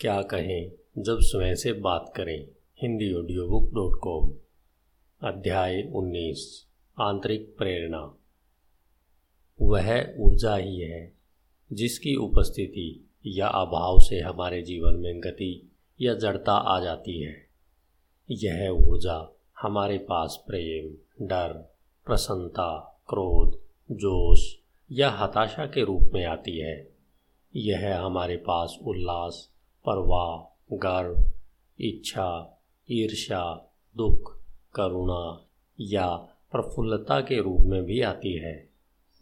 क्या कहें, जब स्वयं से बात करें, Hindi audio book dot com अध्याय उन्नीस, आंतरिक प्रेरणा। वह ऊर्जा ही है, जिसकी उपस्थिति या अभाव से हमारे जीवन में गति या जड़ता आ जाती है। यह ऊर्जा हमारे पास प्रेम, डर, प्रसन्नता, क्रोध, जोश या हताशा के रूप में आती है। यह हमारे पास उल्लास परवाह, गर्व, इच्छा, ईर्ष्या, दुख, करुणा या प्रफुल्लता के रूप में भी आती है।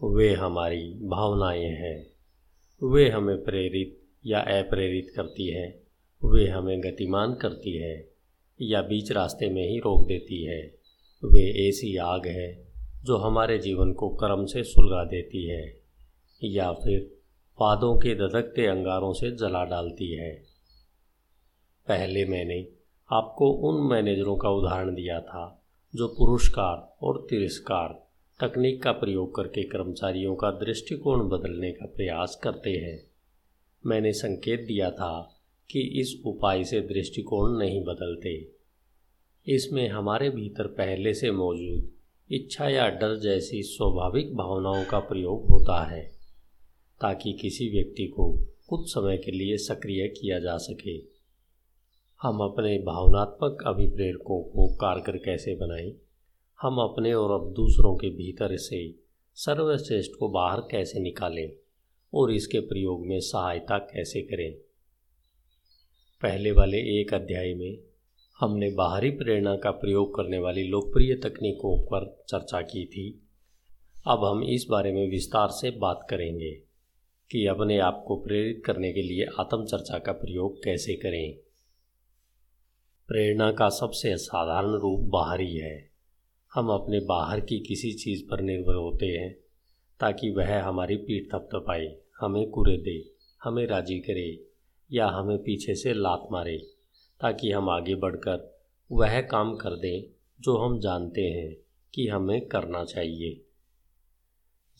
वे हमारी भावनाएँ हैं। वे हमें प्रेरित या अप्रेरित करती है। वे हमें गतिमान करती है या बीच रास्ते में ही रोक देती है। वे ऐसी आग है जो हमारे जीवन को कर्म से सुलगा देती है या फिर पादों के दधकते अंगारों से जला डालती है। पहले मैंने आपको उन मैनेजरों का उदाहरण दिया था, जो पुरस्कार और तिरस्कार, तकनीक का प्रयोग करके कर्मचारियों का दृष्टिकोण बदलने का प्रयास करते हैं। मैंने संकेत दिया था कि इस उपाय से दृष्टिकोण नहीं बदलते। इसमें हमारे भीतर पहले से मौजूद इच्छा या डर जैसी स्वाभाविक भावनाओं का प्रयोग होता है, ताकि किसी व्यक्ति को कुछ समय के लिए सक्रिय किया जा सके। हम अपने भावनात्मक अभिप्रेरकों को कारगर कैसे बनाएँ? हम अपने और अब दूसरों के भीतर से सर्वश्रेष्ठ को बाहर कैसे निकालें? और इसके प्रयोग में सहायता कैसे करें? पहले वाले एक अध्याय में हमने बाहरी प्रेरणा का प्रयोग करने वाली लोकप्रिय तकनीकों पर चर्चा की थी। अब हम इस बारे में विस्तार से बात करेंगे कि अपने आप को प्रेरित करने के लिए आत्मचर्चा का प्रयोग कैसे करें। प्रेरणा का सबसे साधारण रूप बाहरी है। हम अपने बाहर की किसी चीज़ पर निर्भर होते हैं, ताकि वह हमारी पीठ थपथपाए, हमें कुरे दे, हमें राज़ी करे, या हमें पीछे से लात मारे, ताकि हम आगे बढ़कर वह काम कर दें जो हम जानते हैं कि हमें करना चाहिए।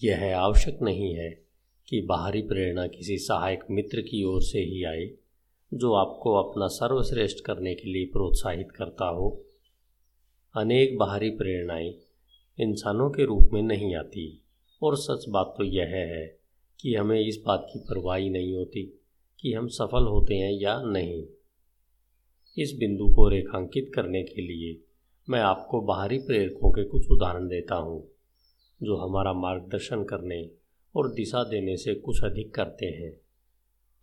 यह आवश्यक नहीं है कि बाहरी प्रेरणा किसी सहायक मित्र की ओर से ही आए जो आपको अपना सर्वश्रेष्ठ करने के लिए प्रोत्साहित करता हो। अनेक बाहरी प्रेरणाएँ इंसानों के रूप में नहीं आती। और सच बात तो यह है कि हमें इस बात की परवाह नहीं होती कि हम सफल होते हैं या नहीं। इस बिंदु को रेखांकित करने के लिए मैं आपको बाहरी प्रेरकों के कुछ उदाहरण देता हूँ, जो हमारा मार्गदर्शन करने और दिशा देने से कुछ अधिक करते हैं।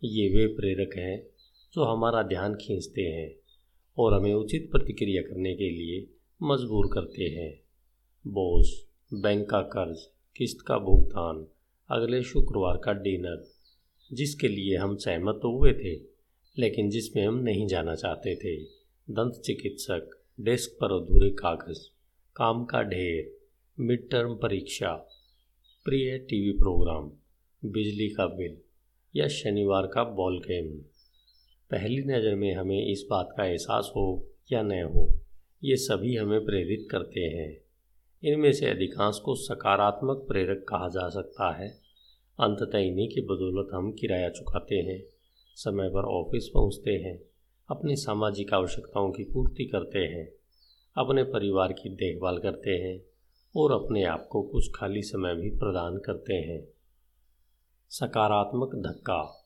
ये वे प्रेरक हैं जो हमारा ध्यान खींचते हैं और हमें उचित प्रतिक्रिया करने के लिए मजबूर करते हैं। बोस, बैंक का कर्ज, किस्त का भुगतान, अगले शुक्रवार का डिनर, जिसके लिए हम सहमत तो हुए थे, लेकिन जिसमें हम नहीं जाना चाहते थे। दंत चिकित्सक, डेस्क पर अधूरे कागज़, काम का ढेर मिड टर्म परीक्षा, प्रिय टीवी प्रोग्राम, बिजली का बिल या शनिवार का बॉल गेम। पहली नज़र में हमें इस बात का एहसास हो या न हो, ये सभी हमें प्रेरित करते हैं। इनमें से अधिकांश को सकारात्मक प्रेरक कहा जा सकता है। अंततः इन्हीं की बदौलत हम किराया चुकाते हैं, समय पर ऑफ़िस पहुँचते हैं, अपनी सामाजिक आवश्यकताओं की पूर्ति करते हैं, अपने परिवार की देखभाल करते हैं और अपने आप को कुछ खाली समय भी प्रदान करते हैं। सकारात्मक धक्का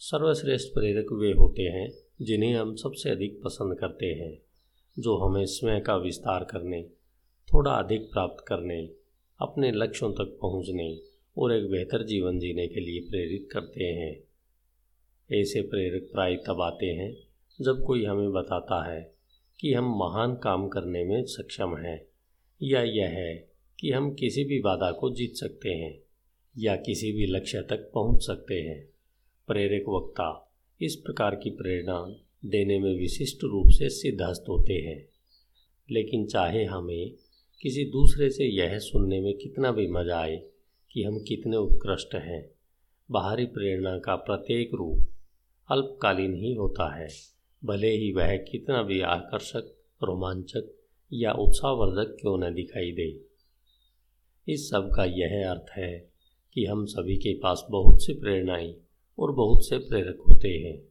सर्वश्रेष्ठ प्रेरक वे होते हैं, जिन्हें हम सबसे अधिक पसंद करते हैं, जो हमें स्वयं का विस्तार करने, थोड़ा अधिक प्राप्त करने, अपने लक्ष्यों तक पहुँचने और एक बेहतर जीवन जीने के लिए प्रेरित करते हैं। ऐसे प्रेरक प्राय तब आते हैं, जब कोई हमें बताता है कि हम महान काम करने में सक्षम हैं, या यह है कि हम किसी भी बाधा को जीत सकते हैं, या किसी भी लक्ष्य तक पहुँच सकते हैं। प्रेरक वक्ता इस प्रकार की प्रेरणा देने में विशिष्ट रूप से सिद्धस्त होते हैं। लेकिन चाहे हमें किसी दूसरे से यह सुनने में कितना भी मज़ा आए कि हम कितने उत्कृष्ट हैं, बाहरी प्रेरणा का प्रत्येक रूप अल्पकालीन ही होता है, भले ही वह कितना भी आकर्षक, रोमांचक या उत्साहवर्धक क्यों न दिखाई दे। इस सब का यह अर्थ है कि हम सभी के पास बहुत सी प्रेरणाएँ और बहुत से प्रेरक होते हैं।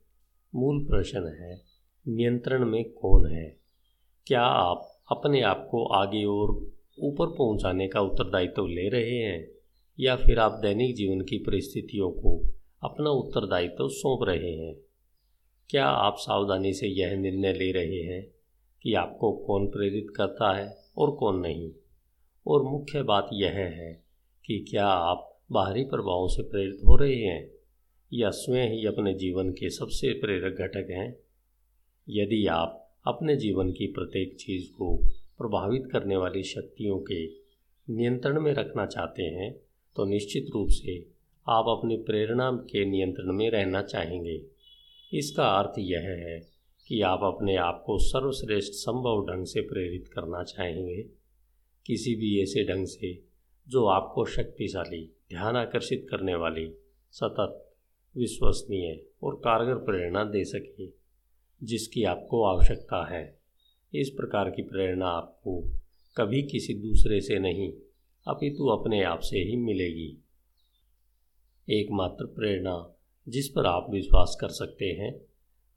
मूल प्रश्न है, नियंत्रण में कौन है? क्या आप अपने आप को आगे और ऊपर पहुँचाने का उत्तरदायित्व ले रहे हैं? या फिर आप दैनिक जीवन की परिस्थितियों को अपना उत्तरदायित्व सौंप रहे हैं? क्या आप सावधानी से यह निर्णय ले रहे हैं कि आपको कौन प्रेरित करता है और कौन नहीं? और मुख्य बात यह है कि क्या आप बाहरी प्रभावों से प्रेरित हो रहे हैं? या स्वयं ही अपने जीवन के सबसे प्रेरक घटक हैं। यदि आप अपने जीवन की प्रत्येक चीज़ को प्रभावित करने वाली शक्तियों के नियंत्रण में रखना चाहते हैं तो निश्चित रूप से आप अपनी प्रेरणा के नियंत्रण में रहना चाहेंगे। इसका अर्थ यह है कि आप अपने आप को सर्वश्रेष्ठ संभव ढंग से प्रेरित करना चाहेंगे। किसी भी ऐसे ढंग से जो आपको शक्तिशाली, ध्यान आकर्षित करने वाली, सतत विश्वसनीय और कारगर प्रेरणा दे सके, जिसकी आपको आवश्यकता है। इस प्रकार की प्रेरणा आपको कभी किसी दूसरे से नहीं, अपितु अपने आप से ही मिलेगी। एकमात्र प्रेरणा जिस पर आप विश्वास कर सकते हैं,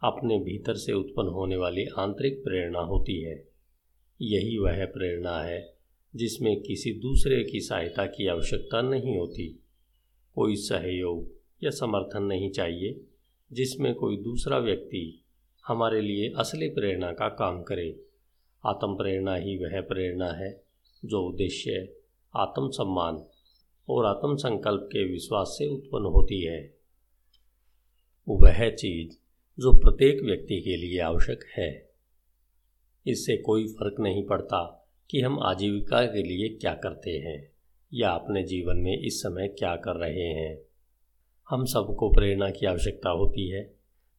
अपने भीतर से उत्पन्न होने वाली आंतरिक प्रेरणा होती है। यही वह प्रेरणा है जिसमें किसी दूसरे की सहायता की आवश्यकता नहीं होती। कोई सहयोग या समर्थन नहीं चाहिए, जिसमें कोई दूसरा व्यक्ति हमारे लिए असली प्रेरणा का काम करे। आत्म प्रेरणा ही वह प्रेरणा है, जो उद्देश्य, आत्म सम्मान और आत्मसंकल्प के विश्वास से उत्पन्न होती है। वह चीज़ जो प्रत्येक व्यक्ति के लिए आवश्यक है। इससे कोई फ़र्क नहीं पड़ता कि हम आजीविका के लिए क्या करते हैं, या अपने जीवन में इस समय क्या कर रहे हैं। हम सबको प्रेरणा की आवश्यकता होती है,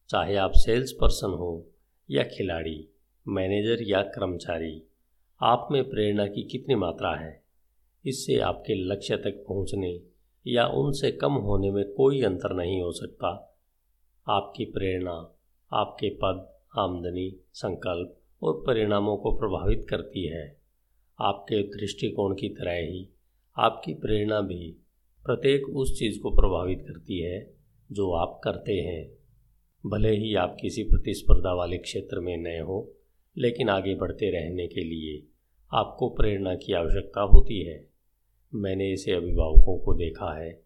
चाहे आप सेल्स पर्सन हो या खिलाड़ी, मैनेजर या कर्मचारी, आप में प्रेरणा की कितनी मात्रा है? इससे आपके लक्ष्य तक पहुँचने या उनसे कम होने में कोई अंतर नहीं हो सकता। आपकी प्रेरणा, आपके पद, आमदनी, संकल्प और परिणामों को प्रभावित करती है। आपके दृष्टिकोण की तरह ही आपकी प्रेरणा भी प्रत्येक उस चीज़ को प्रभावित करती है जो आप करते हैं। भले ही आप किसी प्रतिस्पर्धा वाले क्षेत्र में नए हो, लेकिन आगे बढ़ते रहने के लिए आपको प्रेरणा की आवश्यकता होती है। मैंने इसे अभिभावकों को देखा है,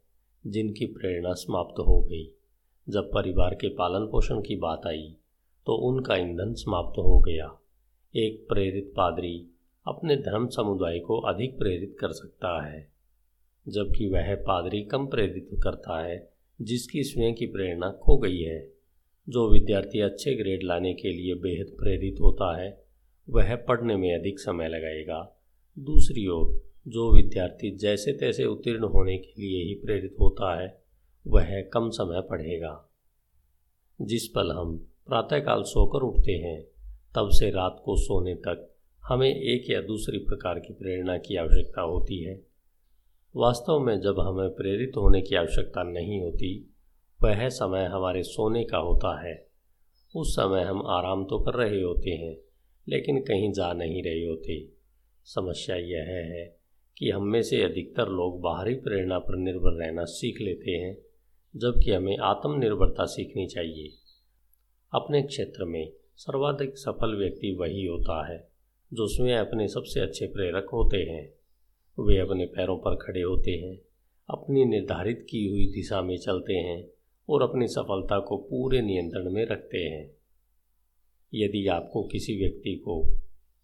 जिनकी प्रेरणा समाप्त हो गई। जब परिवार के पालन पोषण की बात आई तो उनका ईंधन समाप्त हो गया। एक प्रेरित पादरी अपने धर्म समुदाय को अधिक प्रेरित कर सकता है। जबकि वह पादरी कम प्रेरित करता है, जिसकी स्वयं की प्रेरणा खो गई है। जो विद्यार्थी अच्छे ग्रेड लाने के लिए बेहद प्रेरित होता है, वह पढ़ने में अधिक समय लगाएगा। दूसरी ओर, जो विद्यार्थी जैसे तैसे उत्तीर्ण होने के लिए ही प्रेरित होता है, वह कम समय पढ़ेगा। जिस पल हम प्रातःकाल सोकर उठते हैं, तब से रात को सोने तक हमें एक या दूसरी प्रकार की प्रेरणा की आवश्यकता होती है। वास्तव में जब हमें प्रेरित होने की आवश्यकता नहीं होती, वह समय हमारे सोने का होता है। उस समय हम आराम तो कर रहे होते हैं, लेकिन कहीं जा नहीं रहे होते। समस्या यह है कि हम में से अधिकतर लोग बाहरी प्रेरणा पर निर्भर रहना सीख लेते हैं, जबकि हमें आत्मनिर्भरता सीखनी चाहिए। अपने क्षेत्र में सर्वाधिक सफल व्यक्ति वही होता है, जो स्वयं अपने सबसे अच्छे प्रेरक होते हैं। वे अपने पैरों पर खड़े होते हैं, अपनी निर्धारित की हुई दिशा में चलते हैं और अपनी सफलता को पूरे नियंत्रण में रखते हैं। यदि आपको किसी व्यक्ति को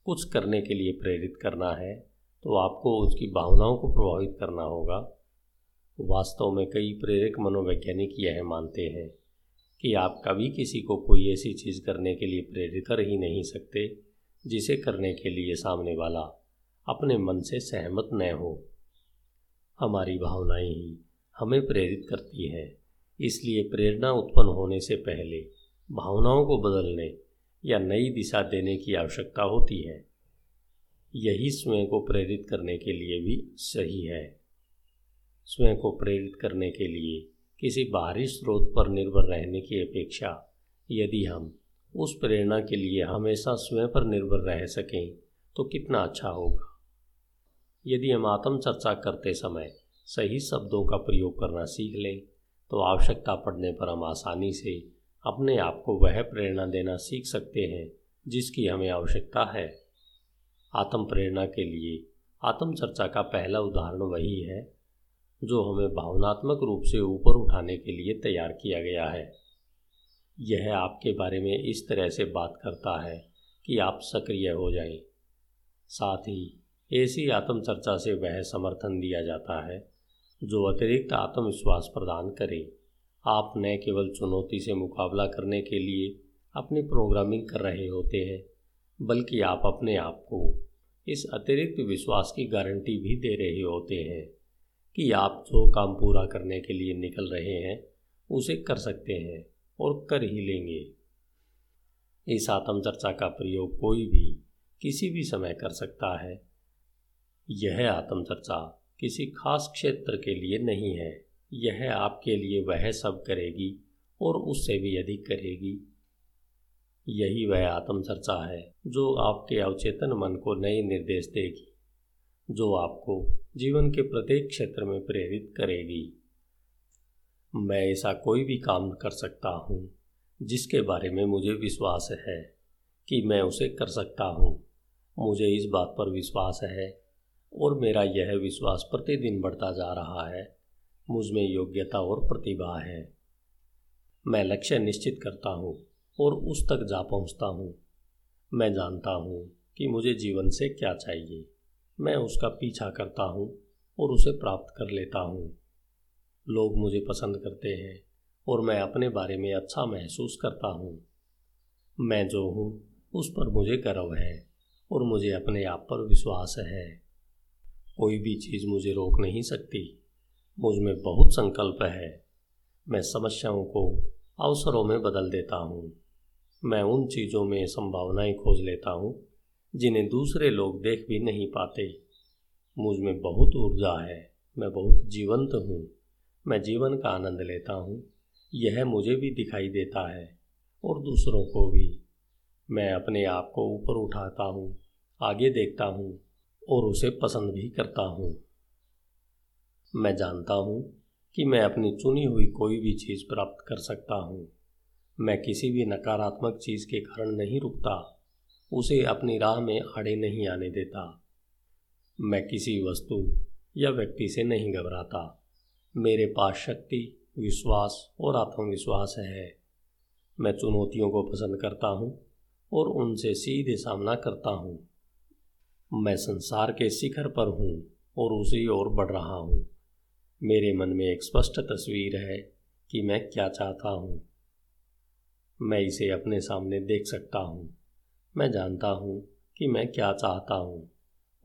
कुछ करने के लिए प्रेरित करना है तो आपको उसकी भावनाओं को प्रभावित करना होगा। वास्तव में कई प्रेरक मनोवैज्ञानिक यह मानते हैं कि आप कभी किसी को कोई ऐसी चीज़ करने के लिए प्रेरित कर ही नहीं सकते, जिसे करने के लिए सामने वाला अपने मन से सहमत न हो। हमारी भावनाएँ ही हमें प्रेरित करती हैं। इसलिए प्रेरणा उत्पन्न होने से पहले भावनाओं को बदलने या नई दिशा देने की आवश्यकता होती है। यही स्वयं को प्रेरित करने के लिए भी सही है। स्वयं को प्रेरित करने के लिए किसी बाहरी स्रोत पर निर्भर रहने की अपेक्षा यदि हम उस प्रेरणा के लिए हमेशा स्वयं पर निर्भर रह सकें तो कितना अच्छा होगा। यदि हम आत्मचर्चा करते समय सही शब्दों का प्रयोग करना सीख लें तो आवश्यकता पड़ने पर हम आसानी से अपने आप को वह प्रेरणा देना सीख सकते हैं, जिसकी हमें आवश्यकता है आत्म प्रेरणा के लिए आत्म चर्चा का पहला उदाहरण वही है, जो हमें भावनात्मक रूप से ऊपर उठाने के लिए तैयार किया गया है यह आपके बारे में इस तरह से बात करता है कि आप सक्रिय हो जाएँ। साथ ही ऐसी आत्मचर्चा से वह समर्थन दिया जाता है, जो अतिरिक्त आत्मविश्वास प्रदान करे। आप न केवल चुनौती से मुकाबला करने के लिए अपनी प्रोग्रामिंग कर रहे होते हैं, बल्कि आप अपने आप को इस अतिरिक्त विश्वास की गारंटी भी दे रहे होते हैं कि आप जो काम पूरा करने के लिए निकल रहे हैं, उसे कर सकते हैं और कर ही लेंगे। इस आत्मचर्चा का प्रयोग कोई भी, किसी भी समय कर सकता है। यह आत्मचर्चा किसी खास क्षेत्र के लिए नहीं है। यह आपके लिए वह सब करेगी और उससे भी अधिक करेगी। यही वह आत्मचर्चा है जो आपके अवचेतन मन को नए निर्देश देगी, जो आपको जीवन के प्रत्येक क्षेत्र में प्रेरित करेगी। मैं ऐसा कोई भी काम कर सकता हूँ जिसके बारे में मुझे विश्वास है कि मैं उसे कर सकता हूँ। मुझे इस बात पर विश्वास है और मेरा यह विश्वास प्रतिदिन बढ़ता जा रहा है। मुझमें योग्यता और प्रतिभा है। मैं लक्ष्य निश्चित करता हूँ और उस तक जा पहुँचता हूँ। मैं जानता हूँ कि मुझे जीवन से क्या चाहिए। मैं उसका पीछा करता हूँ और उसे प्राप्त कर लेता हूँ। लोग मुझे पसंद करते हैं और मैं अपने बारे में अच्छा महसूस करता हूँ। मैं जो हूँ, उस पर मुझे गर्व है और मुझे अपने आप पर विश्वास है। कोई भी चीज़ मुझे रोक नहीं सकती। मुझमें बहुत संकल्प है। मैं समस्याओं को अवसरों में बदल देता हूँ। मैं उन चीज़ों में संभावनाएँ खोज लेता हूँ, जिन्हें दूसरे लोग देख भी नहीं पाते। मुझमें बहुत ऊर्जा है। मैं बहुत जीवंत हूँ। मैं जीवन का आनंद लेता हूँ। यह मुझे भी दिखाई देता है, और दूसरों को भी। मैं अपने आप को ऊपर उठाता हूँ, आगे देखता हूँ और उसे पसंद भी करता हूँ। मैं जानता हूँ कि मैं अपनी चुनी हुई कोई भी चीज़ प्राप्त कर सकता हूँ। मैं किसी भी नकारात्मक चीज़ के कारण नहीं रुकता, उसे अपनी राह में आड़े नहीं आने देता। मैं किसी वस्तु या व्यक्ति से नहीं घबराता। मेरे पास शक्ति, विश्वास और आत्मविश्वास है। मैं चुनौतियों को पसंद करता हूँ और उनसे सीधे सामना करता हूँ। मैं संसार के शिखर पर हूँ और उसी ओर बढ़ रहा हूँ। मेरे मन में एक स्पष्ट तस्वीर है कि मैं क्या चाहता हूँ। मैं इसे अपने सामने देख सकता हूँ। मैं जानता हूँ कि मैं क्या चाहता हूँ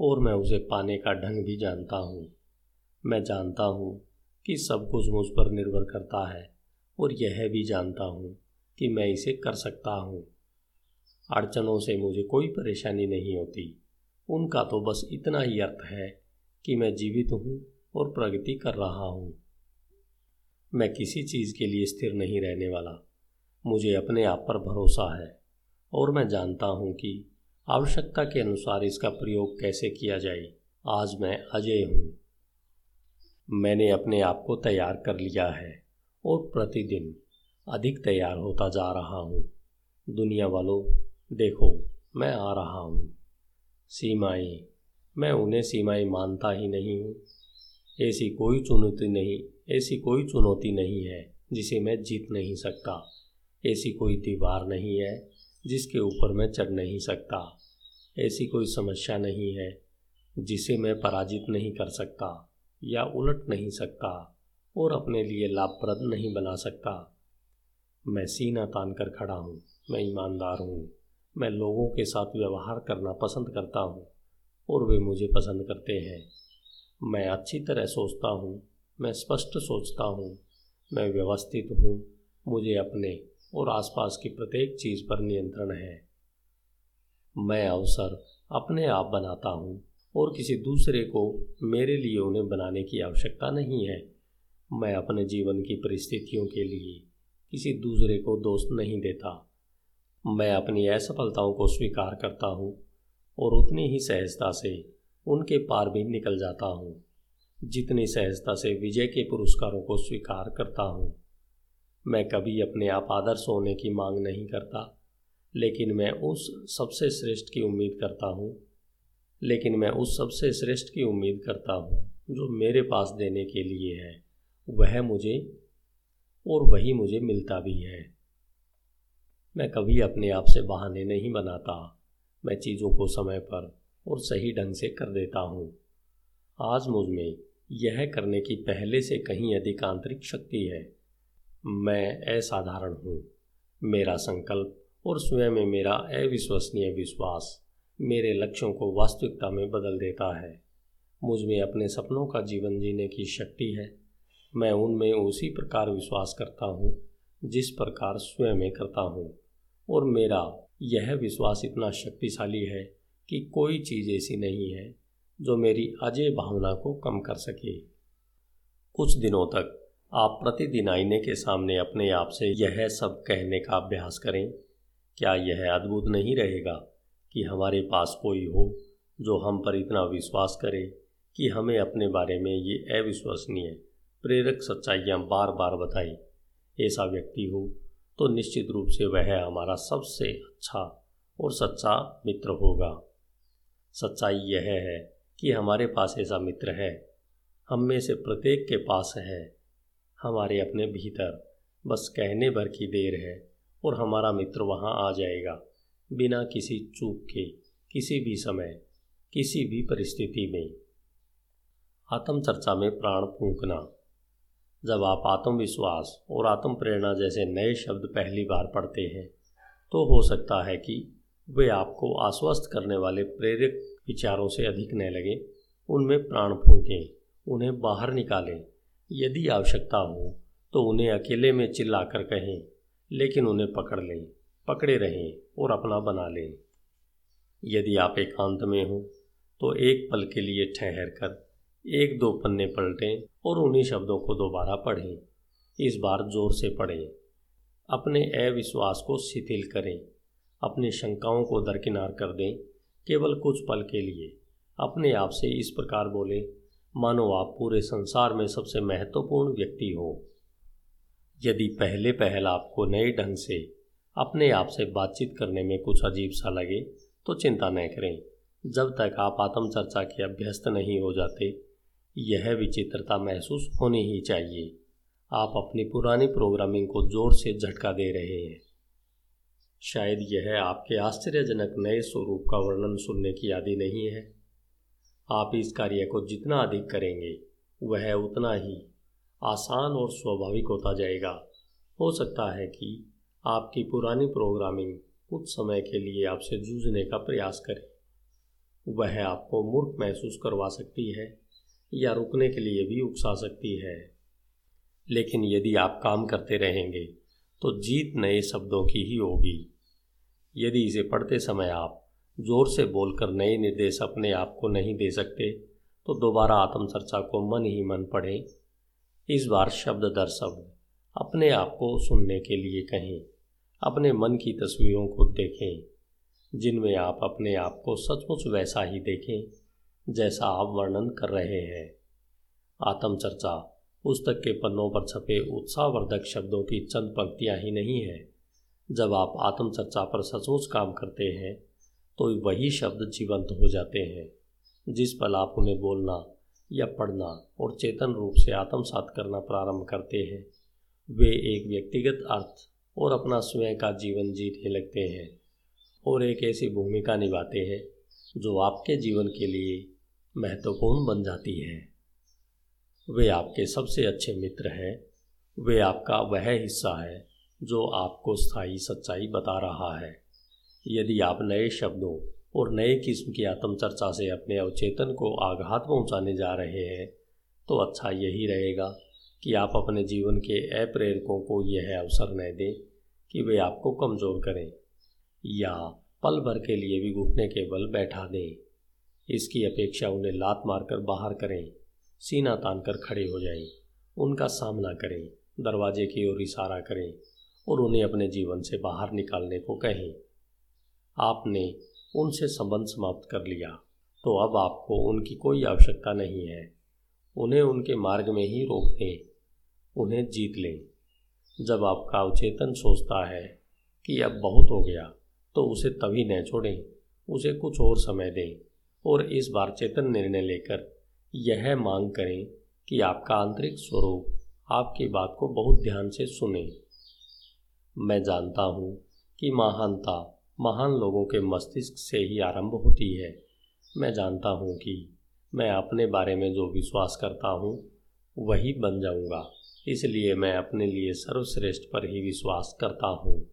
और मैं उसे पाने का ढंग भी जानता हूँ। मैं जानता हूँ कि सब कुछ मुझ पर निर्भर करता है और यह भी जानता हूँ कि मैं इसे कर सकता हूँ। अड़चनों से मुझे कोई परेशानी नहीं होती। उनका तो बस इतना ही अर्थ है कि मैं जीवित हूँ और प्रगति कर रहा हूँ। मैं किसी चीज़ के लिए स्थिर नहीं रहने वाला। मुझे अपने आप पर भरोसा है और मैं जानता हूँ कि आवश्यकता के अनुसार इसका प्रयोग कैसे किया जाए। आज मैं अजय हूँ। मैंने अपने आप को तैयार कर लिया है और प्रतिदिन अधिक तैयार होता जा रहा हूँ। दुनिया वालों, देखो, मैं आ रहा हूँ। सीमाएँ। मैं उन्हें सीमाएँ मानता ही नहीं हूँ। ऐसी कोई चुनौती नहीं, ऐसी कोई चुनौती नहीं है जिसे मैं जीत नहीं सकता। ऐसी कोई दीवार नहीं है जिसके ऊपर मैं चढ़ नहीं सकता। ऐसी कोई समस्या नहीं है जिसे मैं पराजित नहीं कर सकता या उलट नहीं सकता और अपने लिए लाभप्रद नहीं बना सकता। मैं सीना तान कर खड़ा हूँ, मैं ईमानदार हूँ। मैं लोगों के साथ व्यवहार करना पसंद करता हूँ और वे मुझे पसंद करते हैं। मैं अच्छी तरह सोचता हूँ, मैं स्पष्ट सोचता हूँ, मैं व्यवस्थित हूँ, मुझे अपने और आसपास की प्रत्येक चीज़ पर नियंत्रण है। मैं अवसर अपने आप बनाता हूँ और किसी दूसरे को मेरे लिए उन्हें बनाने की आवश्यकता नहीं है। मैं अपने जीवन की परिस्थितियों के लिए किसी दूसरे को दोस्त नहीं देता। मैं अपनी असफलताओं को स्वीकार करता हूँ और उतनी ही सहजता से उनके पार भी निकल जाता हूँ। जितनी सहजता से विजय के पुरस्कारों को स्वीकार करता हूँ। मैं कभी अपने आप आदर्श होने की मांग नहीं करता, लेकिन मैं उस सबसे श्रेष्ठ की उम्मीद करता हूँ। लेकिन मैं उस सबसे श्रेष्ठ की उम्मीद करता हूँ जो मेरे पास देने के लिए है। वह मुझे और वही मुझे मिलता भी है। मैं कभी अपने आप से बहाने नहीं बनाता। मैं चीज़ों को समय पर और सही ढंग से कर देता हूँ। आज मुझमें यह करने की पहले से कहीं अधिक आंतरिक शक्ति है। मैं असाधारण हूँ। मेरा संकल्प और स्वयं में मेरा अविश्वसनीय विश्वास मेरे लक्ष्यों को वास्तविकता में बदल देता है। मुझमें अपने सपनों का जीवन जीने की शक्ति है। मैं उनमें उसी प्रकार विश्वास करता हूँ जिस प्रकार स्वयं में करता हूँ। और मेरा यह विश्वास इतना शक्तिशाली है कि कोई चीज़ ऐसी नहीं है जो मेरी अजय भावना को कम कर सके। कुछ दिनों तक आप प्रतिदिन आईने के सामने अपने आप से यह सब कहने का अभ्यास करें। क्या यह अद्भुत नहीं रहेगा कि हमारे पास कोई हो जो हम पर इतना विश्वास करे कि हमें अपने बारे में ये अविश्वसनीय, प्रेरक सच्चाइयाँ बार बार बताई ऐसा व्यक्ति हो तो निश्चित रूप से वह हमारा सबसे अच्छा और सच्चा मित्र होगा। सच्चाई यह है कि हमारे पास ऐसा मित्र है। हम में से प्रत्येक के पास है। हमारे अपने भीतर बस कहने भर की देर है और हमारा मित्र वहाँ आ जाएगा बिना किसी चूक के, किसी भी समय, किसी भी परिस्थिति में। आत्मचर्चा में प्राण फूंकना। जब आप आत्मविश्वास और आत्म प्रेरणा जैसे नए शब्द पहली बार पढ़ते हैं तो हो सकता है कि वे आपको आश्वस्त करने वाले प्रेरक विचारों से अधिक न लगे, उनमें प्राण फूकें, उन्हें बाहर निकालें। यदि आवश्यकता हो तो उन्हें अकेले में चिल्लाकर कहें, लेकिन उन्हें पकड़ लें, पकड़े रहें और अपना बना लें। यदि आप एकांत में हो तो एक पल के लिए ठहर कर एक दो पन्ने पलटें और उन्हीं शब्दों को दोबारा पढ़ें। इस बार ज़ोर से पढ़ें। अपने अविश्वास को शिथिल करें। अपनी शंकाओं को दरकिनार कर दें। केवल कुछ पल के लिए। अपने आप से इस प्रकार बोलें, मानो आप पूरे संसार में सबसे महत्वपूर्ण व्यक्ति हो। यदि पहले पहल आपको नए ढंग से, अपने आप से बातचीत करने में कुछ अजीब सा लगे तो चिंता न करें। जब तक आप आत्मचर्चा के अभ्यस्त नहीं हो जाते यह विचित्रता महसूस होनी ही चाहिए। आप अपनी पुरानी प्रोग्रामिंग को ज़ोर से झटका दे रहे हैं। शायद यह आपके आश्चर्यजनक नए स्वरूप का वर्णन सुनने की आदि नहीं है। आप इस कार्य को जितना अधिक करेंगे, वह उतना ही आसान और स्वाभाविक होता जाएगा। हो सकता है कि आपकी पुरानी प्रोग्रामिंग कुछ समय के लिए आपसे जूझने का प्रयास करे। वह आपको मूर्ख महसूस करवा सकती है। या रुकने के लिए भी उकसा सकती है। लेकिन यदि आप काम करते रहेंगे तो जीत नए शब्दों की ही होगी। यदि इसे पढ़ते समय आप ज़ोर से बोलकर नए निर्देश अपने आप को नहीं दे सकते तो दोबारा आत्मचर्चा को मन ही मन पढ़ें। इस बार शब्द दर शब्द अपने आप को सुनने के लिए कहें। अपने मन की तस्वीरों को देखें, जिनमें आप अपने आप को सचमुच वैसा ही देखें। जैसा आप वर्णन कर रहे हैं। आत्मचर्चा, पुस्तक के पन्नों पर छपे उत्साहवर्धक शब्दों की चंद पंक्तियाँ ही नहीं है। जब आप आत्मचर्चा पर सचमुच काम करते हैं तो वही शब्द जीवंत हो जाते हैं, जिस पल आप उन्हें बोलना या पढ़ना और चेतन रूप से आत्मसात करना प्रारंभ करते हैं। वे एक व्यक्तिगत अर्थ और अपना स्वयं का जीवन जीने लगते हैं और एक ऐसी भूमिका निभाते हैं, जो आपके जीवन के लिए महत्वपूर्ण बन जाती है। वे आपके सबसे अच्छे मित्र हैं। वे आपका वह हिस्सा है जो आपको स्थायी सच्चाई बता रहा है। यदि आप नए शब्दों और नए किस्म की आत्मचर्चा से अपने अवचेतन को आघात पहुँचाने जा रहे हैं तो अच्छा यही रहेगा कि आप अपने जीवन के अप्रेरकों को यह अवसर न दें कि वे आपको कमज़ोर करें या पल भर के लिए भी घुटने के बल बैठा दें। इसकी अपेक्षा उन्हें लात मारकर बाहर करें सीना तान कर खड़े हो जाएँ, उनका सामना करें दरवाजे की ओर इशारा करें और उन्हें अपने जीवन से बाहर निकालने को कहें। आपने उनसे संबंध समाप्त कर लिया तो अब आपको उनकी कोई आवश्यकता नहीं है। उन्हें उनके मार्ग में ही रोक दें उन्हें जीत लें। जब आपका अवचेतन सोचता है कि अब बहुत हो गया तो उसे तभी न छोड़ें उसे कुछ और समय दें। और इस बार चेतन निर्णय लेकर यह मांग करें कि आपका आंतरिक स्वरूप आपकी बात को बहुत ध्यान से सुने। मैं जानता हूँ कि महानता महान लोगों के मस्तिष्क से ही आरंभ होती है। मैं जानता हूँ कि मैं अपने बारे में जो विश्वास करता हूँ, वही बन जाऊँगा। इसलिए मैं अपने लिए सर्वश्रेष्ठ पर ही विश्वास करता हूँ।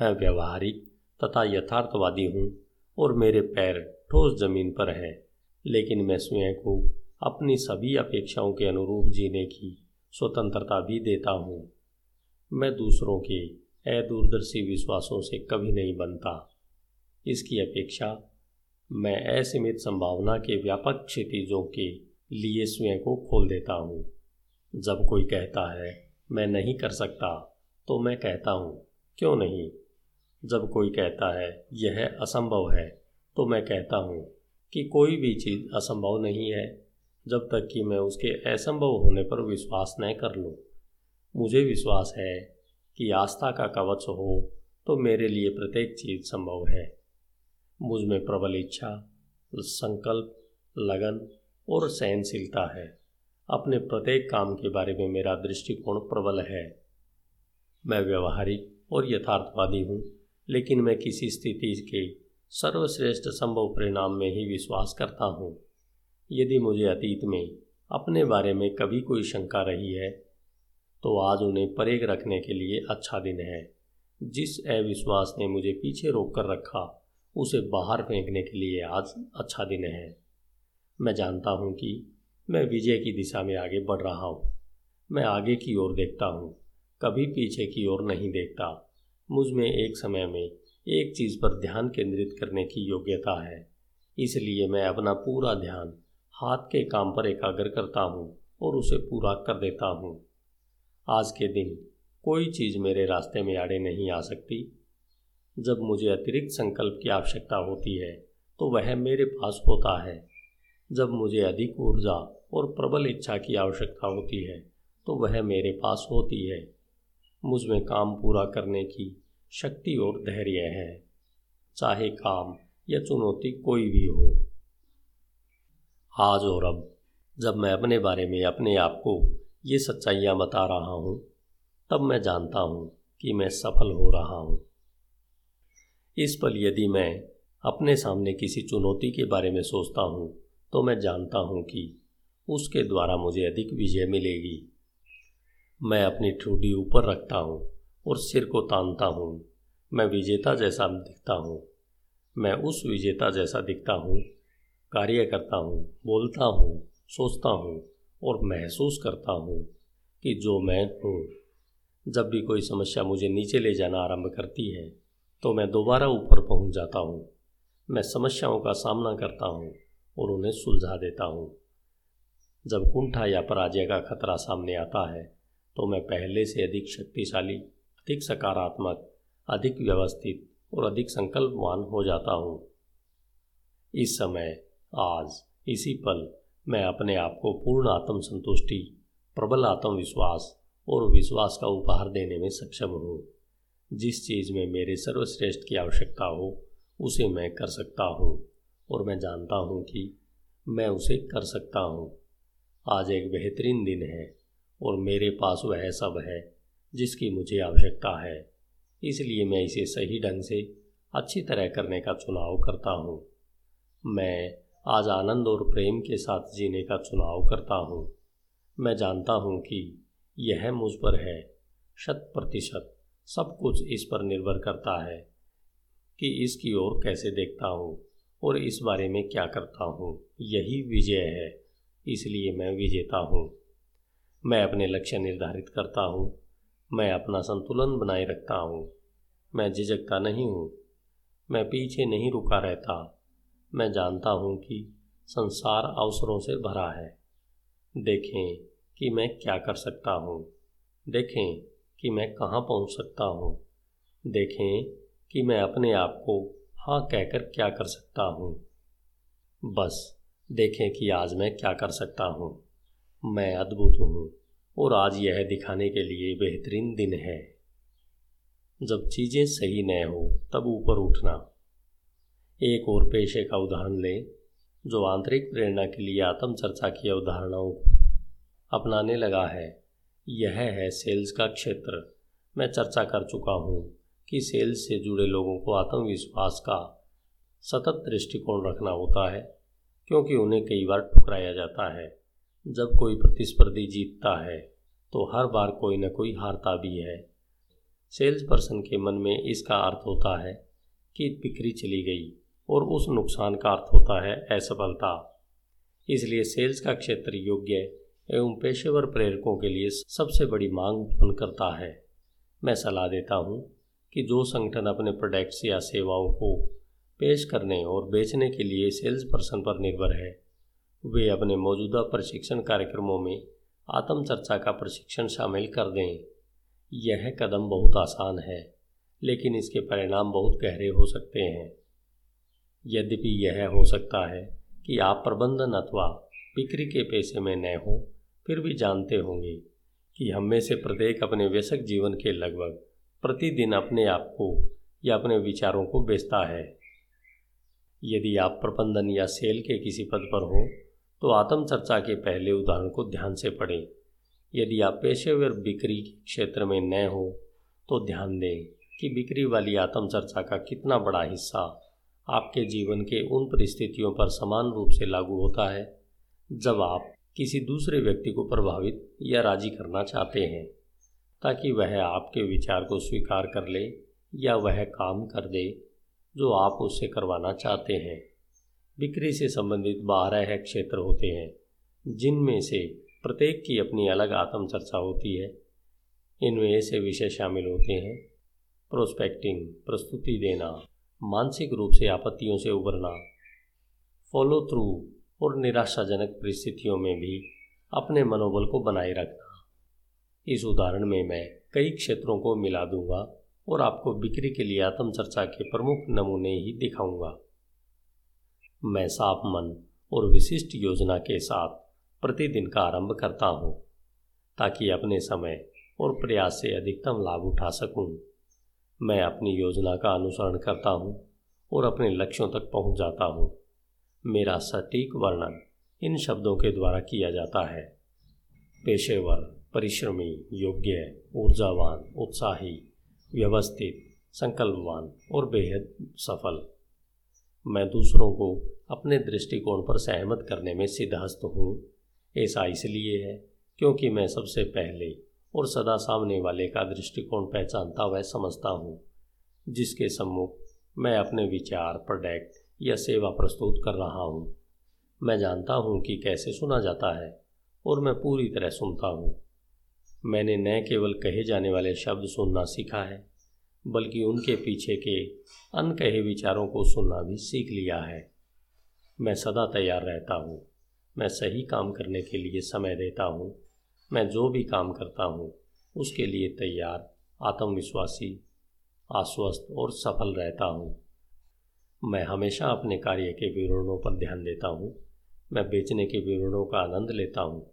मैं व्यवहारिक तथा यथार्थवादी हूँ और मेरे पैर ठोस ज़मीन पर है, लेकिन मैं स्वयं को अपनी सभी अपेक्षाओं के अनुरूप जीने की स्वतंत्रता भी देता हूँ। मैं दूसरों के अदूरदर्शी विश्वासों से कभी नहीं बनता। इसकी अपेक्षा मैं असीमित संभावना के व्यापक क्षितिजों के लिए स्वयं को खोल देता हूँ। जब कोई कहता है, मैं नहीं कर सकता तो मैं कहता हूँ, क्यों नहीं? जब कोई कहता है, यह असंभव है तो मैं कहता हूँ कि कोई भी चीज़ असंभव नहीं है। जब तक कि मैं उसके असंभव होने पर विश्वास न कर लूँ। मुझे विश्वास है कि आस्था का कवच हो तो मेरे लिए प्रत्येक चीज़ संभव है। मुझमें प्रबल इच्छा, संकल्प, लगन और सहनशीलता है। अपने प्रत्येक काम के बारे में मेरा दृष्टिकोण प्रबल है। मैं व्यवहारिक और यथार्थवादी हूँ, लेकिन मैं किसी स्थिति के सर्वश्रेष्ठ संभव परिणाम में ही विश्वास करता हूँ। यदि मुझे अतीत में अपने बारे में कभी कोई शंका रही है तो आज उन्हें परेग रखने के लिए अच्छा दिन है। जिस अविश्वास ने मुझे पीछे रोक कर रखा, उसे बाहर फेंकने के लिए आज अच्छा दिन है। मैं जानता हूँ कि मैं विजय की दिशा में आगे बढ़ रहा हूँ। मैं आगे की ओर देखता हूँ, कभी पीछे की ओर नहीं देखता। मुझमें एक समय में एक चीज़ पर ध्यान केंद्रित करने की योग्यता है। इसलिए मैं अपना पूरा ध्यान हाथ के काम पर एकाग्र करता हूँ और उसे पूरा कर देता हूँ। आज के दिन कोई चीज़ मेरे रास्ते में आड़े नहीं आ सकती। जब मुझे अतिरिक्त संकल्प की आवश्यकता होती है तो वह मेरे पास होता है। जब मुझे अधिक ऊर्जा और प्रबल इच्छा की आवश्यकता होती है तो वह मेरे पास होती है। मुझमें काम पूरा करने की शक्ति और धैर्य है। चाहे काम या चुनौती कोई भी हो। आज और अब, जब मैं अपने बारे में अपने आप को ये सच्चाइयाँ बता रहा हूँ, तब मैं जानता हूँ कि मैं सफल हो रहा हूँ। इस पल यदि मैं अपने सामने किसी चुनौती के बारे में सोचता हूँ तो मैं जानता हूँ कि उसके द्वारा मुझे अधिक विजय मिलेगी। मैं अपनी ठूडी ऊपर रखता हूँ और सिर को तानता हूँ। मैं विजेता जैसा दिखता हूँ। मैं उस विजेता जैसा दिखता हूँ। कार्य करता हूँ, बोलता हूँ, सोचता हूँ और महसूस करता हूँ कि जो मैं हूँ, जब भी कोई समस्या मुझे नीचे ले जाना आरंभ करती है तो मैं दोबारा ऊपर पहुँच जाता हूँ। मैं समस्याओं का सामना करता हूँ और उन्हें सुलझा देता हूँ। जब कुंठा या पराजय का खतरा सामने आता है तो मैं पहले से अधिक शक्तिशाली अधिक सकारात्मक, अधिक व्यवस्थित और अधिक संकल्पवान हो जाता हूँ। इस समय, आज, इसी पल मैं अपने आप को पूर्ण आत्म संतुष्टि प्रबल आत्मविश्वास और विश्वास का उपहार देने में सक्षम हूँ। जिस चीज़ में मेरे सर्वश्रेष्ठ की आवश्यकता हो, उसे मैं कर सकता हूँ और मैं जानता हूँ कि मैं उसे कर सकता हूँ। आज एक बेहतरीन दिन है और मेरे पास वह सब है। जिसकी मुझे आवश्यकता है। इसलिए मैं इसे सही ढंग से, अच्छी तरह करने का चुनाव करता हूँ। मैं आज आनंद और प्रेम के साथ जीने का चुनाव करता हूँ। मैं जानता हूँ कि यह मुझ पर है। शत प्रतिशत सब कुछ इस पर निर्भर करता है कि इसकी ओर कैसे देखता हूँ और इस बारे में क्या करता हूँ। यही विजय है, इसलिए मैं विजेता हूँ। मैं अपने लक्ष्य निर्धारित करता हूँ। मैं अपना संतुलन बनाए रखता हूँ। मैं झिझकता नहीं हूँ। मैं पीछे नहीं रुका रहता। मैं जानता हूँ कि संसार अवसरों से भरा है। देखें कि मैं क्या कर सकता हूँ। देखें कि मैं कहाँ पहुँच सकता हूँ। देखें कि मैं अपने आप को हाँ कहकर क्या कर सकता हूँ। बस देखें कि आज मैं क्या कर सकता हूँ। मैं अद्भुत हूँ। और आज यह दिखाने के लिए बेहतरीन दिन है। जब चीज़ें सही न हो, तब ऊपर उठना। एक और पेशे का उदाहरण लें, जो आंतरिक प्रेरणा के लिए आत्मचर्चा की अवधारणाओं को अपनाने लगा है। यह है सेल्स का क्षेत्र। मैं चर्चा कर चुका हूँ कि सेल्स से जुड़े लोगों को आत्मविश्वास का सतत दृष्टिकोण रखना होता है, क्योंकि उन्हें कई बार ठुकराया जाता है। जब कोई प्रतिस्पर्धी जीतता है तो हर बार कोई न कोई हारता भी है। सेल्स पर्सन के मन में इसका अर्थ होता है कि बिक्री चली गई और उस नुकसान का अर्थ होता है असफलता। इसलिए सेल्स का क्षेत्र योग्य एवं पेशेवर प्रेरकों के लिए सबसे बड़ी मांग उत्पन्न करता है। मैं सलाह देता हूँ कि जो संगठन अपने प्रोडक्ट्स या सेवाओं को पेश करने और बेचने के लिए सेल्स पर्सन पर निर्भर है वे अपने मौजूदा प्रशिक्षण कार्यक्रमों में आत्मचर्चा का प्रशिक्षण शामिल कर दें। यह कदम बहुत आसान है, लेकिन इसके परिणाम बहुत गहरे हो सकते हैं। यद्यपि यह हो सकता है कि आप प्रबंधन अथवा बिक्री के पेशे में न हो, फिर भी जानते होंगे कि हम में से प्रत्येक अपने व्यसक जीवन के लगभग प्रतिदिन अपने आप को या अपने विचारों को बेचता है। यदि आप प्रबंधन या सेल के किसी पद पर हो तो आत्मचर्चा के पहले उदाहरण को ध्यान से पढ़ें। यदि आप पेशेवर बिक्री क्षेत्र में नए हो तो ध्यान दें कि बिक्री वाली आत्मचर्चा का कितना बड़ा हिस्सा आपके जीवन के उन परिस्थितियों पर समान रूप से लागू होता है, जब आप किसी दूसरे व्यक्ति को प्रभावित या राज़ी करना चाहते हैं, ताकि वह आपके विचार को स्वीकार कर ले या वह काम कर दे जो आप उससे करवाना चाहते हैं। बिक्री से संबंधित बारह क्षेत्र होते हैं, जिनमें से प्रत्येक की अपनी अलग आत्मचर्चा होती है। इनमें ऐसे विषय शामिल होते हैं प्रोस्पेक्टिंग प्रस्तुति देना, मानसिक रूप से आपत्तियों से उबरना फॉलो थ्रू और निराशाजनक परिस्थितियों में भी अपने मनोबल को बनाए रखना। इस उदाहरण में मैं कई क्षेत्रों को मिला दूँगा और आपको बिक्री के लिए आत्मचर्चा के प्रमुख नमूने ही दिखाऊँगा। मैं साफ़ मन और विशिष्ट योजना के साथ प्रतिदिन का आरंभ करता हूँ, ताकि अपने समय और प्रयास से अधिकतम लाभ उठा सकूँ। मैं अपनी योजना का अनुसरण करता हूँ और अपने लक्ष्यों तक पहुँच जाता हूँ। मेरा सटीक वर्णन इन शब्दों के द्वारा किया जाता है। पेशेवर, परिश्रमी, योग्य, ऊर्जावान, उत्साही, व्यवस्थित, संकल्पवान और बेहद सफल। मैं दूसरों को अपने दृष्टिकोण पर सहमत करने में सिद्धहस्त हूँ। ऐसा इसलिए है क्योंकि मैं सबसे पहले और सदा सामने वाले का दृष्टिकोण पहचानता व समझता हूँ, जिसके सम्मुख मैं अपने विचार प्रोडक्ट या सेवा प्रस्तुत कर रहा हूँ। मैं जानता हूँ कि कैसे सुना जाता है और मैं पूरी तरह सुनता हूँ। मैंने न केवल कहे जाने वाले शब्द सुनना सीखा है बल्कि उनके पीछे के अनकहे विचारों को सुनना भी सीख लिया है। मैं सदा तैयार रहता हूँ। मैं सही काम करने के लिए समय देता हूँ। मैं जो भी काम करता हूँ, उसके लिए तैयार, आत्मविश्वासी, आश्वस्त और सफल रहता हूँ। मैं हमेशा अपने कार्य के विवरणों पर ध्यान देता हूँ। मैं बेचने के विवरणों का आनंद लेता हूँ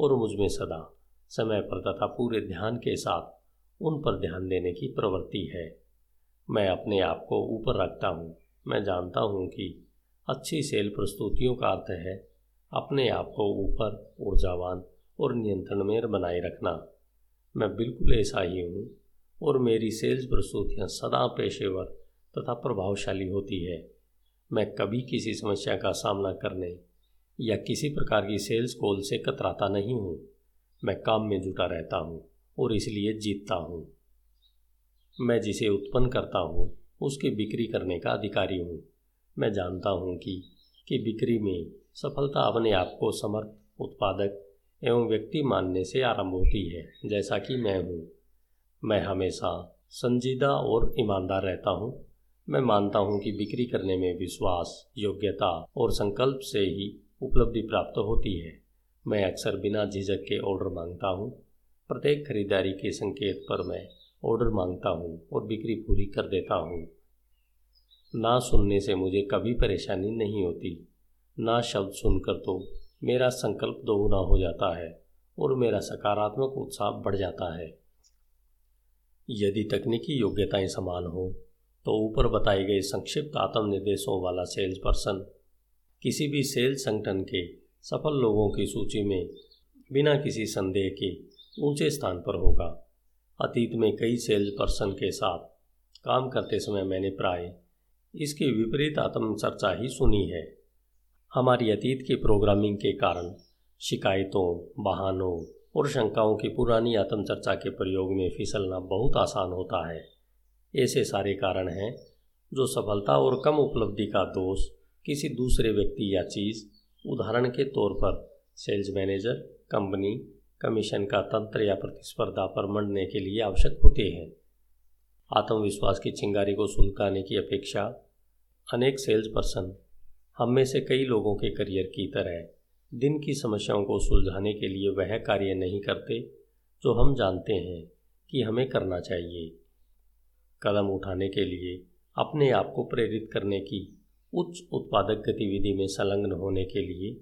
और मुझमें सदा समय पर तथा पूरे ध्यान के साथ उन पर ध्यान देने की प्रवृत्ति है। मैं अपने आप को ऊपर रखता हूँ। मैं जानता हूँ कि अच्छी सेल प्रस्तुतियों का अर्थ है अपने आप को ऊपर, ऊर्जावान और नियंत्रण में बनाए रखना। मैं बिल्कुल ऐसा ही हूँ और मेरी सेल्स प्रस्तुतियाँ सदा पेशेवर तथा प्रभावशाली होती है। मैं कभी किसी समस्या का सामना करने या किसी प्रकार की सेल्स कॉल से कतराता नहीं हूँ। मैं काम में जुटा रहता हूँ। और इसलिए जीतता हूँ। मैं जिसे उत्पन्न करता हूँ, उसकी बिक्री करने का अधिकारी हूँ। मैं जानता हूँ कि कि बिक्री में सफलता अपने आप को समर्थ, उत्पादक एवं व्यक्ति मानने से आरंभ होती है, जैसा कि मैं हूँ। मैं हमेशा संजीदा और ईमानदार रहता हूँ। मैं मानता हूँ कि बिक्री करने में विश्वास, योग्यता और संकल्प से ही उपलब्धि प्राप्त होती है। मैं अक्सर बिना झिझक के ऑर्डर माँगता हूँ। प्रत्येक खरीदारी के संकेत पर मैं ऑर्डर माँगता हूँ और बिक्री पूरी कर देता हूँ। ना सुनने से मुझे कभी परेशानी नहीं होती। ना शब्द सुनकर तो मेरा संकल्प दोगुना हो जाता है और मेरा सकारात्मक उत्साह बढ़ जाता है। यदि तकनीकी योग्यताएँ समान हो तो ऊपर बताए गए संक्षिप्त आत्म निर्देशों वाला सेल्स पर्सन किसी भी सेल्स संगठन के सफल लोगों की सूची में बिना किसी संदेह के ऊँचे स्थान पर होगा। अतीत में कई सेल्स पर्सन के साथ काम करते समय मैंने प्राय इसके विपरीत आत्म चर्चा ही सुनी है। हमारी अतीत की प्रोग्रामिंग के कारण शिकायतों, बहानों और शंकाओं की पुरानी आत्मचर्चा के प्रयोग में फिसलना बहुत आसान होता है। ऐसे सारे कारण हैं जो सफलता और कम उपलब्धि का दोष किसी दूसरे व्यक्ति या चीज़, उदाहरण के तौर पर सेल्स मैनेजर कंपनी कमीशन का तंत्र या प्रतिस्पर्धा पर मंडने के लिए आवश्यक होते हैं। आत्मविश्वास की चिंगारी को सुलगाने की अपेक्षा अनेक सेल्स पर्सन हम में से कई लोगों के करियर की तरह दिन की समस्याओं को सुलझाने के लिए वह कार्य नहीं करते जो हम जानते हैं कि हमें करना चाहिए। कदम उठाने के लिए अपने आप को प्रेरित करने की उच्च उत्पादक गतिविधि में संलग्न होने के लिए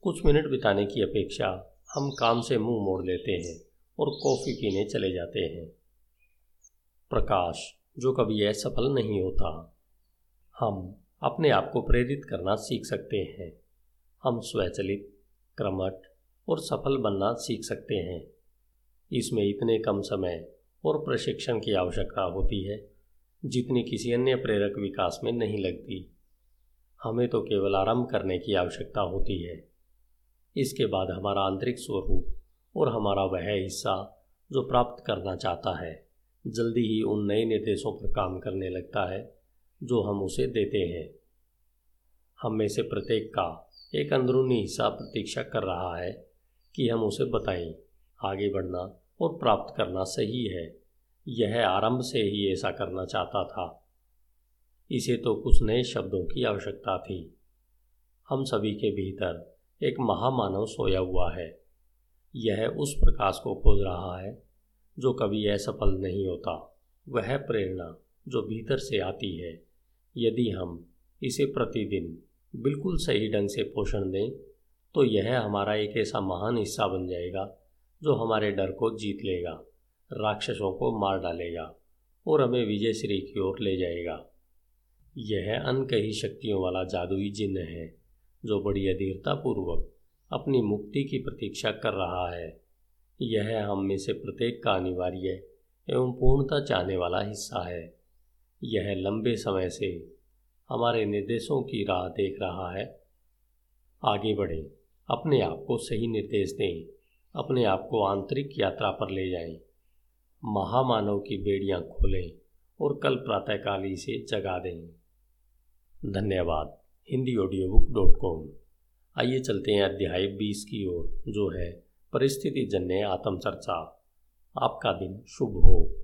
कुछ मिनट बिताने की अपेक्षा हम काम से मुँह मोड़ लेते हैं और कॉफ़ी पीने चले जाते हैं। प्रकाश, जो कभी असफल नहीं होता। हम अपने आप को प्रेरित करना सीख सकते हैं। हम स्वचलित क्रमट और सफल बनना सीख सकते हैं। इसमें इतने कम समय और प्रशिक्षण की आवश्यकता होती है, जितनी किसी अन्य प्रेरक विकास में नहीं लगती। हमें तो केवल आरंभ करने की आवश्यकता होती है। इसके बाद हमारा आंतरिक स्वरूप और हमारा वह हिस्सा जो प्राप्त करना चाहता है, जल्दी ही उन नए निर्देशों पर काम करने लगता है, जो हम उसे देते हैं। हम में से प्रत्येक का एक अंदरूनी हिस्सा प्रतीक्षा कर रहा है कि हम उसे बताएँ, आगे बढ़ना और प्राप्त करना सही है। यह आरंभ से ही ऐसा करना चाहता था। इसे तो कुछ नए शब्दों की आवश्यकता थी। हम सभी के भीतर एक महामानव सोया हुआ है। यह उस प्रकाश को खोज रहा है, जो कभी असफल नहीं होता। वह प्रेरणा जो भीतर से आती है। यदि हम इसे प्रतिदिन बिल्कुल सही ढंग से पोषण दें तो यह हमारा एक ऐसा महान हिस्सा बन जाएगा, जो हमारे डर को जीत लेगा, राक्षसों को मार डालेगा, और हमें विजय श्री की ओर ले जाएगा। यह अनकही शक्तियों वाला जादुई जिन्न है। जो बड़ी अधीरतापूर्वक अपनी मुक्ति की प्रतीक्षा कर रहा है। यह हम में से प्रत्येक का अनिवार्य एवं पूर्णता चाहने वाला हिस्सा है। यह लंबे समय से हमारे निर्देशों की राह देख रहा है। आगे बढ़ें अपने आप को सही निर्देश दें अपने आप को आंतरिक यात्रा पर ले जाएँ, महामानव की बेड़ियाँ खोलें और कल प्रातःकाल इसे जगा दें। धन्यवाद। Hindi audio book dot com आइए चलते हैं अध्याय बीस की ओर, जो है परिस्थिति जन्य आत्मचर्चा। आपका दिन शुभ हो।